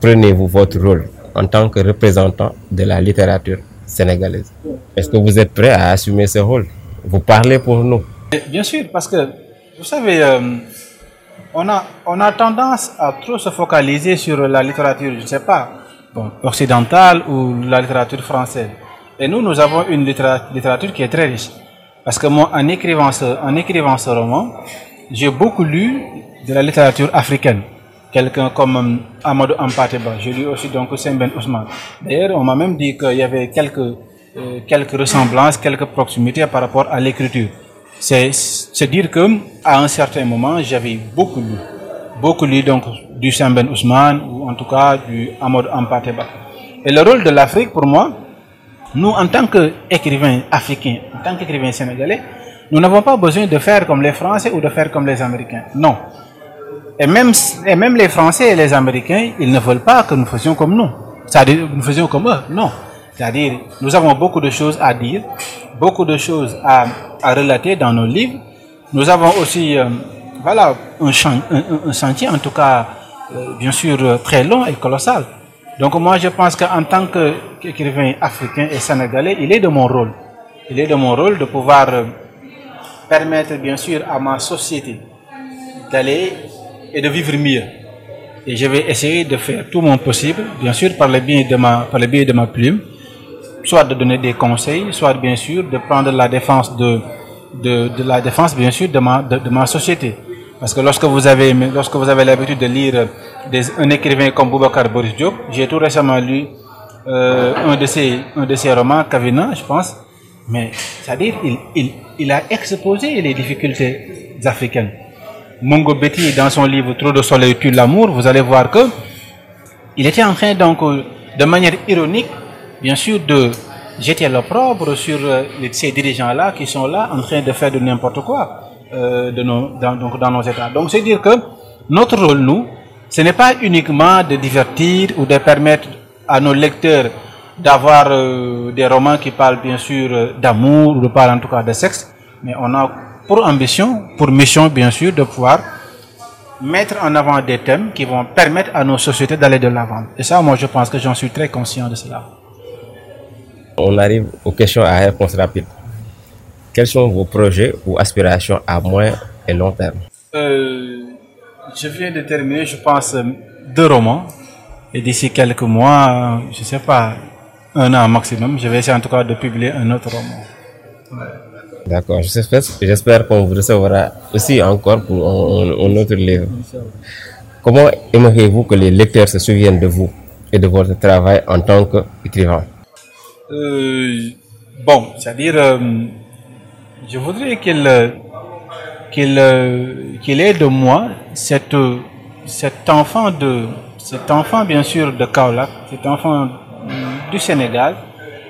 prenez-vous votre rôle en tant que représentant de la littérature sénégalaise? Est-ce que vous êtes prêt à assumer ce rôle? Vous parlez pour nous.
Bien sûr, parce que vous savez, euh, on a, tendance à trop se focaliser sur la littérature, je ne sais pas, occidentale ou la littérature française. Et nous, nous avons une littéra- littérature qui est très riche. Parce que moi, en écrivant ce roman, j'ai beaucoup lu de la littérature africaine. Quelqu'un comme euh, Amadou Ampateba, j'ai lu aussi donc Semben Ousmane. D'ailleurs, on m'a même dit qu'il y avait quelques, euh, quelques ressemblances, quelques proximités par rapport à l'écriture. C'est dire que à un certain moment, j'avais beaucoup lu, beaucoup lu donc du Samben Ousmane ou en tout cas du Amadou Ampateba. Et le rôle de l'Afrique pour moi, nous en tant qu'écrivains africains, en tant qu'écrivains sénégalais, nous n'avons pas besoin de faire comme les Français ou de faire comme les Américains. Non. Et même, et même les Français et les Américains, ils ne veulent pas que nous faisions comme nous. C'est-à-dire que nous faisions comme eux. Non. C'est-à-dire, nous avons beaucoup de choses à dire, beaucoup de choses à, à relater dans nos livres. Nous avons aussi, euh, voilà, un, un, sentier, en tout cas, euh, bien sûr, euh, très long et colossal. Donc moi, je pense qu'en tant qu'écrivain africain et sénégalais, il est de mon rôle. Il est de mon rôle de pouvoir permettre, bien sûr, à ma société d'aller et de vivre mieux. Et je vais essayer de faire tout mon possible, bien sûr, par le biais de ma, par le biais de ma plume, soit de donner des conseils, soit bien sûr de prendre la défense de, de, de la défense, bien sûr, de ma, de, ma société. Parce que lorsque vous avez, lorsque vous avez l'habitude de lire un écrivain comme Boubacar Boris Diop, j'ai tout récemment lu euh, un, de ses, un de ses romans, Kavina, je pense, mais c'est-à-dire il, il, il a exposé les difficultés africaines. Mongo Betty, dans son livre Trop de soleil tue l'amour, vous allez voir que il était en train donc euh, de manière ironique, bien sûr, de jeter l'opprobre sur euh, ces dirigeants-là qui sont là en train de faire de n'importe quoi euh, dans, nos États. Donc c'est dire que notre rôle, nous, ce n'est pas uniquement de divertir ou de permettre à nos lecteurs d'avoir des romans qui parlent bien sûr d'amour ou parlent en tout cas de sexe, mais on a pour ambition, pour mission bien sûr, de pouvoir mettre en avant des thèmes qui vont permettre à nos sociétés d'aller de l'avant. Et ça, moi, je pense que j'en suis très conscient de cela.
On arrive aux questions à réponse rapide. Quels sont vos projets ou aspirations à moyen et long terme?
Euh, je viens de terminer, je pense, deux romans. Et d'ici quelques mois, je sais pas, un an maximum, je vais essayer en tout cas de publier un autre roman.
D'accord, j'espère, qu'on vous recevra aussi encore pour un, autre livre. Comment aimeriez-vous que les lecteurs se souviennent de vous et de votre travail en tant qu'écrivain?
Euh, bon, c'est-à-dire, euh, je voudrais qu'il qu'il ait de moi cette, cet enfant de cet enfant bien sûr de Kaolack, cet enfant du Sénégal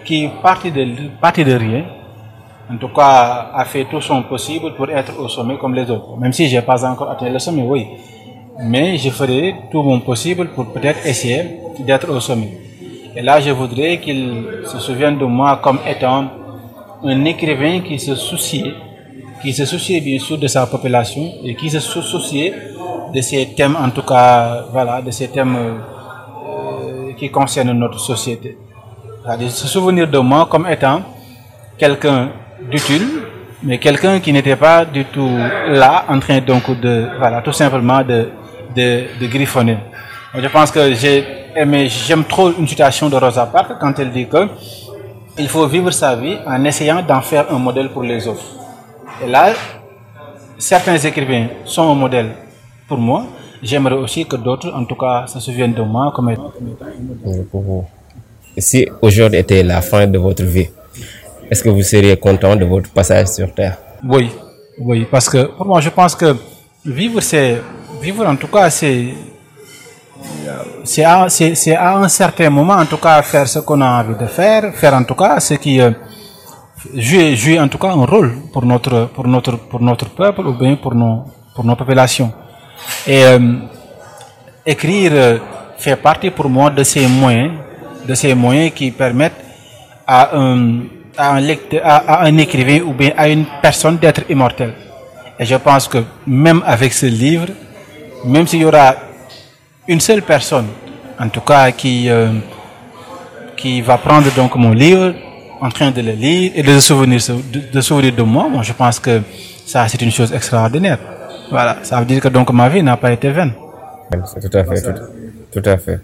qui parti de parti de rien, en tout cas a fait tout son possible pour être au sommet comme les autres. Même si j'ai pas encore atteint le sommet, oui, mais je ferai tout mon possible pour peut-être essayer d'être au sommet. Et là, je voudrais qu'il se souvienne de moi comme étant un écrivain qui se souciait, qui se souciait bien sûr de sa population et qui se sou- souciait de ces thèmes, en tout cas, voilà, de ces thèmes euh, qui concernent notre société. C'est-à-dire se souvenir de moi comme étant quelqu'un d'utile, mais quelqu'un qui n'était pas du tout là, en train donc de, voilà, tout simplement de, de, de griffonner. Je pense que j'ai aimé, j'aime trop une citation de Rosa Parks quand elle dit que il faut vivre sa vie en essayant d'en faire un modèle pour les autres. Et là, certains écrivains sont un modèle pour moi. J'aimerais aussi que d'autres, en tout cas, se souviennent de moi comme
Si aujourd'hui était la fin de votre vie, est-ce que vous seriez content de votre passage sur Terre?
Oui, oui, parce que pour moi, je pense que vivre, c'est vivre en tout cas, c'est c'est à, à un certain moment, en tout cas, faire ce qu'on a envie de faire, faire en tout cas ce qui euh, jouer, jouer en tout cas un rôle pour notre pour notre pour notre peuple ou bien pour nos pour nos populations. Et euh, écrire euh, fait partie pour moi de ces moyens, de ces moyens qui permettent à un, à un, lecteur, à, un écrivain ou bien à une personne d'être immortel. Et je pense que même avec ce livre, même s'il y aura une seule personne, en tout cas qui, euh, qui va prendre donc mon livre, en train de le lire et de se souvenir de, de souvenir de moi, moi je pense que ça c'est une chose extraordinaire. Voilà, ça veut dire que donc ma vie n'a pas été vaine.
Tout à fait, tout à fait.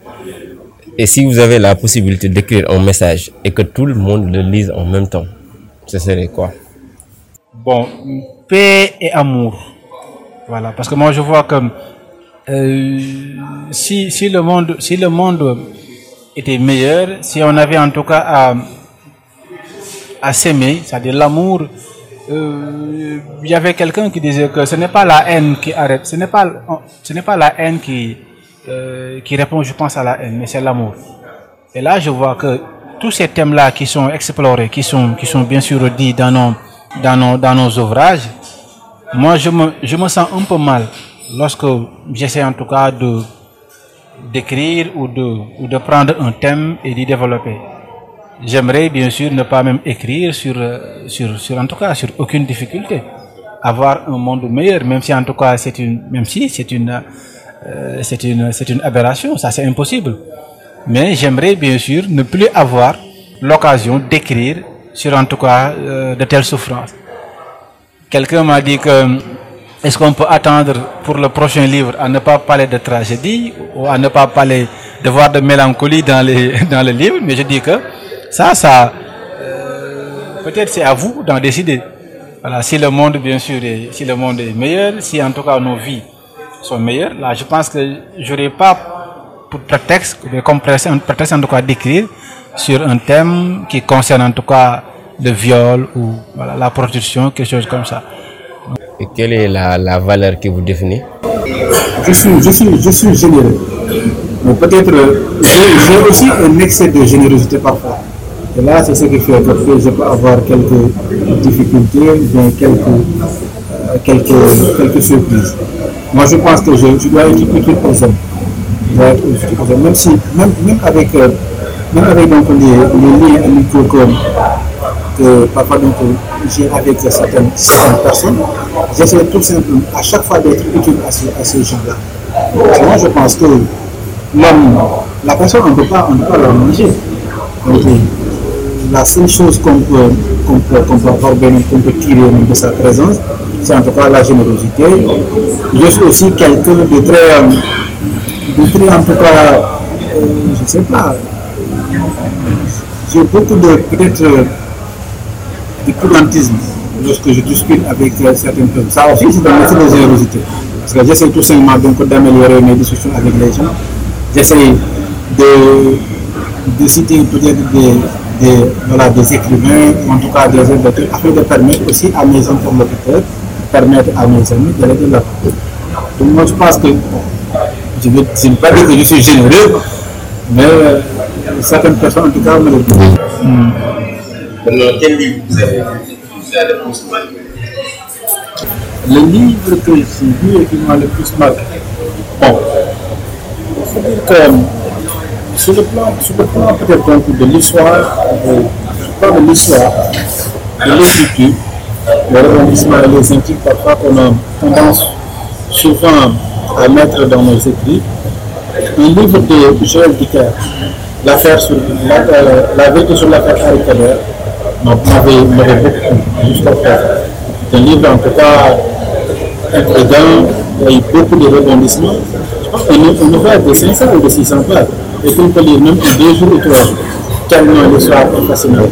Et si vous avez la possibilité d'écrire un message et que tout le monde le lise en même temps, ce serait quoi?
Bon, paix et amour. Voilà, parce que moi je vois que euh, si, si, le monde, si le monde était meilleur, si on avait en tout cas à,
à s'aimer, c'est-à-dire l'amour. euh, Il y avait quelqu'un qui disait que ce n'est pas la haine qui arrête, ce n'est pas, ce n'est pas la haine qui, euh, qui répond, je pense, à la haine, mais c'est l'amour. Et là, je vois que tous ces thèmes-là qui sont explorés, qui sont, qui sont bien sûr dits dans nos, dans nos, dans nos ouvrages, moi, je me, je me sens un peu mal lorsque j'essaie en tout cas de d'écrire ou de, ou de prendre un thème et d'y développer. J'aimerais bien sûr ne pas même écrire sur, euh, sur, sur, en tout cas, sur aucune difficulté. Avoir un monde meilleur, même si en tout cas c'est une, même si c'est une, euh, c'est une, c'est une aberration, ça c'est impossible. Mais j'aimerais bien sûr ne plus avoir l'occasion d'écrire sur en tout cas euh, de telles souffrances. Quelqu'un m'a dit que est-ce qu'on peut attendre pour le prochain livre à ne pas parler de tragédie ou à ne pas parler de voir de mélancolie dans les <laughs> dans le livre? Mais je dis que ça ça euh, peut-être c'est à vous d'en décider voilà si le monde bien sûr si le monde est meilleur si en tout cas nos vies sont meilleures là je pense que j'aurais pas pour prétexte comme prétexte prétexte en tout cas d'écrire sur un thème qui concerne en tout cas le viol ou voilà, la prostitution quelque chose comme ça
Et quelle est la, la valeur qui vous définit
je suis, je suis, je suis généreux. Mais peut-être, euh, j'ai aussi un excès de générosité parfois. Et là, c'est ce qui fait que je peux avoir quelques difficultés, bien quelques, quelques, quelques surprises. Moi, je pense que je, je dois être aux hommes. Je être hommes. Même si, même, même avec, euh, même avec donc, les, les liens amicaux que, que parfois donc, j'ai avec certaines, certaines personnes, j'essaie tout simplement à chaque fois d'être utile à ces, à ces gens-là. Moi, je pense que l'homme, la personne, on ne peut pas, on. Donc, euh, la seule chose qu'on peut, qu'on peut, qu'on peut peut tirer de sa présence, c'est en tout cas la générosité. Je suis aussi quelqu'un de très, de très en tout cas, euh, je ne sais pas, j'ai beaucoup de, peut-être, de prudentisme lorsque je discute avec certaines personnes. Ça aussi, c'est un métier de générosité. Parce que j'essaie tout simplement d'améliorer mes discussions avec les gens. J'essaie de, de citer peut-être des, des, voilà, des écrivains, en tout cas des éditeurs, afin de permettre aussi à mes interlocuteurs, permettre à mes amis d'aller de l'avant. Donc moi, je pense que, bon, je ne veux, pas dire que je suis généreux, mais euh, certaines personnes, en tout cas, me le disent.
Maintenant, quel livre vous avez Le
livre que j'ai lu et qui m'a le plus marqué. Bon, il faut dire que sur le plan, plan peut-être de l'histoire, je parle de l'histoire, de l'écriture, le rebondissement et les intrigues parfois qu'on a tendance souvent à mettre dans nos écrits. Un livre de Joël Dicker, l'affaire sur la, euh, la vérité sur l'affaire Harry Keller, donc m'avait beaucoup jusqu'à présent. C'est un livre en tout cas intrigant, il y a eu beaucoup de rebondissements. Pense qu'un un ouvrage de 500 ou de 600 pages, et qu'on peut lire même en deux jours ou trois jours, tellement l'histoire est fascinante.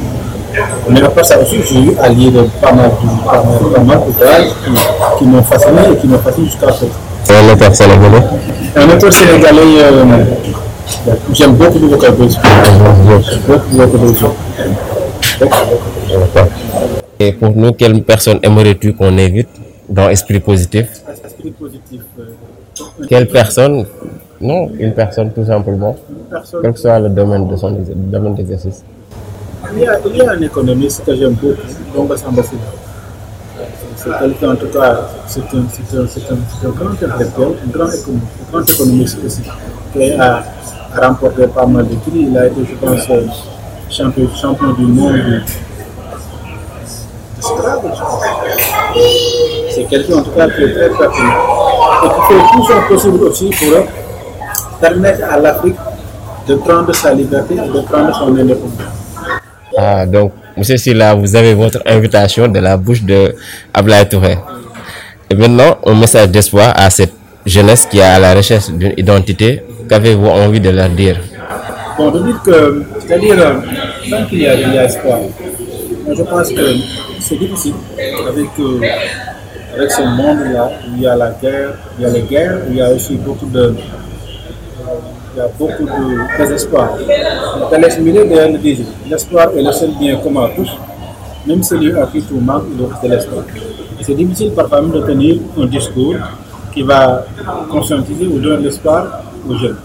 Mais après ça aussi, j'ai eu à lire pas mal, de- pas mal, pas mal d'ouvrages qui, qui m'ont fasciné et qui m'ont fasciné jusqu'à présent.
Un auteur sénégalais
Un auteur sénégalais, euh, j'aime beaucoup de vocabulaire. Beaucoup de vocabulaire.
Et pour nous, quelle personne aimerais-tu qu'on invite dans Esprit Positif?
Esprit positif. euh,
Quelle personne? Non, une personne tout simplement,
personne-
quel que soit le domaine de son domaine d'exercice.
Il y, a, il y a un économiste que j'aime beaucoup, Donga Samba Sylla. C'est quelqu'un, en tout cas, c'est un, un, un, grand intellectuel, un grand économiste, un grand économiste aussi, qui a, a remporté pas mal de prix. Il a été, je pense, euh, champion, champion du monde de. C'est quelqu'un, en tout cas, qui est très pertinent et qui fait tout son possible aussi pour permettre à l'Afrique de prendre sa liberté et de prendre son indépendance.
Ah, donc, Monsieur Silla, vous avez votre invitation de la bouche de Ablaye Touré. Et maintenant, un message d'espoir à cette jeunesse qui est à la recherche d'une identité. Qu'avez-vous envie de leur dire?
Bon, dire que, c'est-à-dire, euh, tant qu'il y a, il y a espoir, moi je pense que c'est difficile avec, euh, avec ce monde-là où il y a la guerre, il y a les guerres, où il y a aussi beaucoup de, il y a beaucoup de désespoir. Thales Millet d'ailleurs le disait, l'espoir est le seul bien commun à tous même celui à qui tout manque, il offre de l'espoir. C'est difficile parfois même de tenir un discours qui va conscientiser ou donner l'espoir aux jeunes.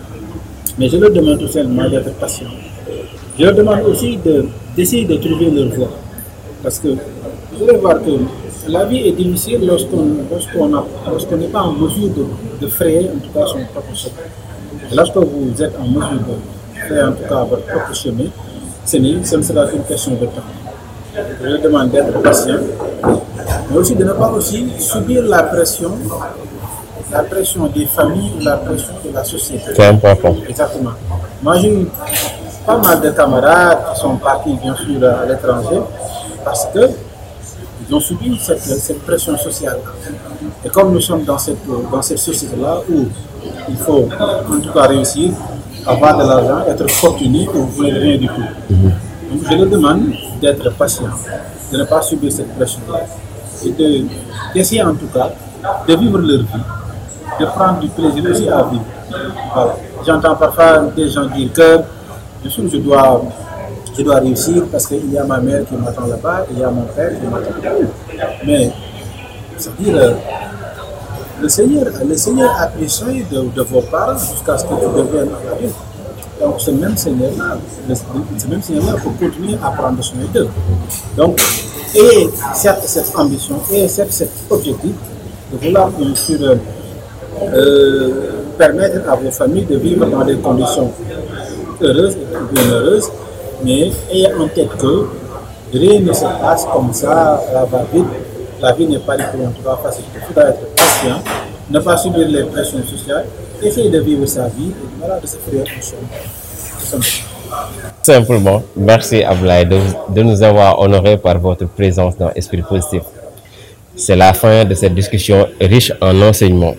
Mais je leur demande tout simplement d'être patient. Je leur demande aussi de- d'essayer de, trouver leur voie. Parce que vous allez voir que la vie est difficile lorsqu'on lorsqu'on n'est pas en mesure de, de frayer en tout cas son propre chemin. Lorsque vous êtes en mesure de faire en tout cas votre propre chemin, ce, ce ne sera qu'une question de temps. Je leur demande d'être patient, mais aussi de ne pas aussi subir la pression, la pression des familles ou la pression de la société.
C'est important.
Exactement. Moi, j'ai eu pas mal de camarades qui sont partis, bien sûr, à l'étranger parce que ils ont cette, cette pression sociale. Et comme nous sommes dans cette, dans cette société-là où il faut, en tout cas, réussir, avoir de l'argent, être fortuné ou n'avez rien du tout. Donc, je leur demande d'être patient, de ne pas subir cette pression-là et de- d'essayer, en tout cas, de vivre leur vie de prendre du plaisir aussi à vivre. J'entends parfois des gens dire que sûr, je dois, je dois réussir parce qu'il y a ma mère qui m'attend là-bas, il y a mon père qui m'attend là-bas. Mais, c'est-à-dire, euh, le Seigneur, le Seigneur a pris de, vos parents jusqu'à ce que vous deviennent adulte. Donc, ce même Seigneur-là, ce même Seigneur-là faut continuer à prendre soin d'eux. Donc, et cette ambition, et certes cet objectif, de vouloir bien sûr euh, euh, permettre à vos familles de vivre dans des conditions heureuses et bien heureuses, mais ayez en tête que rien ne se passe comme ça, la va vite. La vie n'est pas du tout cas facile. Il faut être patient, ne pas subir les pressions sociales, essayer de vivre sa vie et voilà, de se faire un simplement.
Simplement, merci Ablaï de, de nous avoir honorés par votre présence dans Esprit Positif. C'est la fin de cette discussion riche en enseignements.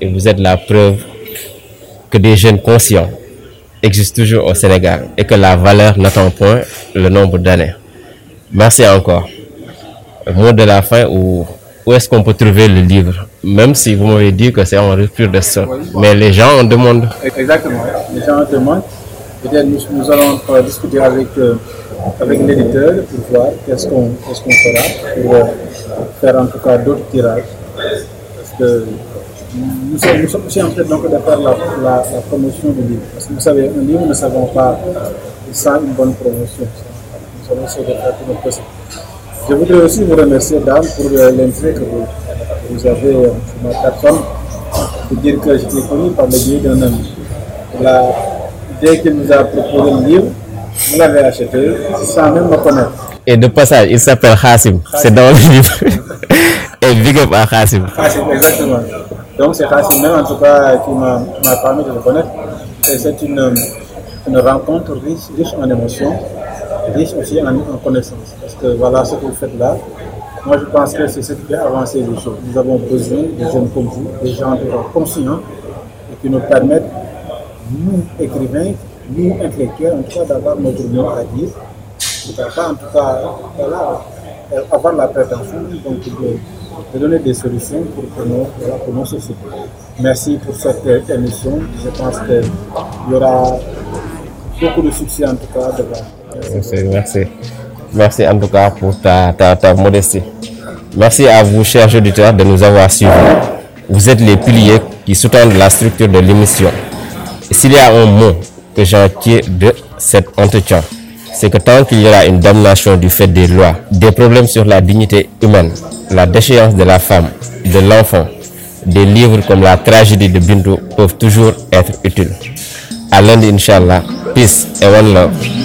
Et vous êtes la preuve que des jeunes conscients existent toujours au Sénégal et que la valeur n'attend point le nombre d'années. Merci encore. Mot de la fin, où, où est-ce qu'on peut trouver le livre? Même si vous m'avez dit que c'est en rupture de stock. Mais les gens en demandent.
Exactement. Les gens demandent. Peut-être nous, nous allons euh, discuter avec, euh, avec l'éditeur pour voir qu'est-ce qu'on qu'est-ce qu'on fera pour euh, faire en tout cas d'autres tirages. Parce que nous sommes, nous sommes aussi en train donc de faire la, la, la promotion du livre. Parce que vous savez, un livre ne savons pas sans une bonne promotion. Nous allons essayer de faire tout notre possible. Je voudrais aussi vous remercier, dame, pour euh, l'intérêt que vous, avez euh, sur ma plateforme. Pour dire que j'étais connu par le biais d'un ami. La, dès qu'il nous a proposé le livre, vous l'avez acheté sans même me connaître.
Et de passage, il s'appelle Khassim. C'est dans le livre. <laughs> Et big up
exactement. Donc c'est Khassim en tout cas qui m'a permis de le connaître. C'est une, une rencontre riche, en émotions, riche aussi en, en connaissances. Parce que voilà ce que vous faites là. Moi je pense que c'est ce qui fait avancer les choses. Nous avons besoin de jeunes comme vous, des gens conscients et qui nous permettent, nous écrivains, nous intellectuels, en tout cas d'avoir notre mot à dire. En tout cas voilà, euh, avoir la prétention donc, de, donner des solutions pour, pour, nos, pour. Merci pour cette euh, émission. Je pense qu'il y aura beaucoup de succès en tout cas devant.
Merci, merci. Merci en tout cas pour ta, ta, ta modestie. Merci à vous, chers auditeurs, de nous avoir suivis. Vous êtes les piliers qui sous-tendent la structure de l'émission. S'il y a un mot que j'en tire de cet entretien, c'est que tant qu'il y aura une damnation du fait des lois, des problèmes sur la dignité humaine, la déchéance de la femme, de l'enfant, des livres comme la tragédie de Bintou peuvent toujours être utiles. À lundi, Inch'Allah. Peace et one love.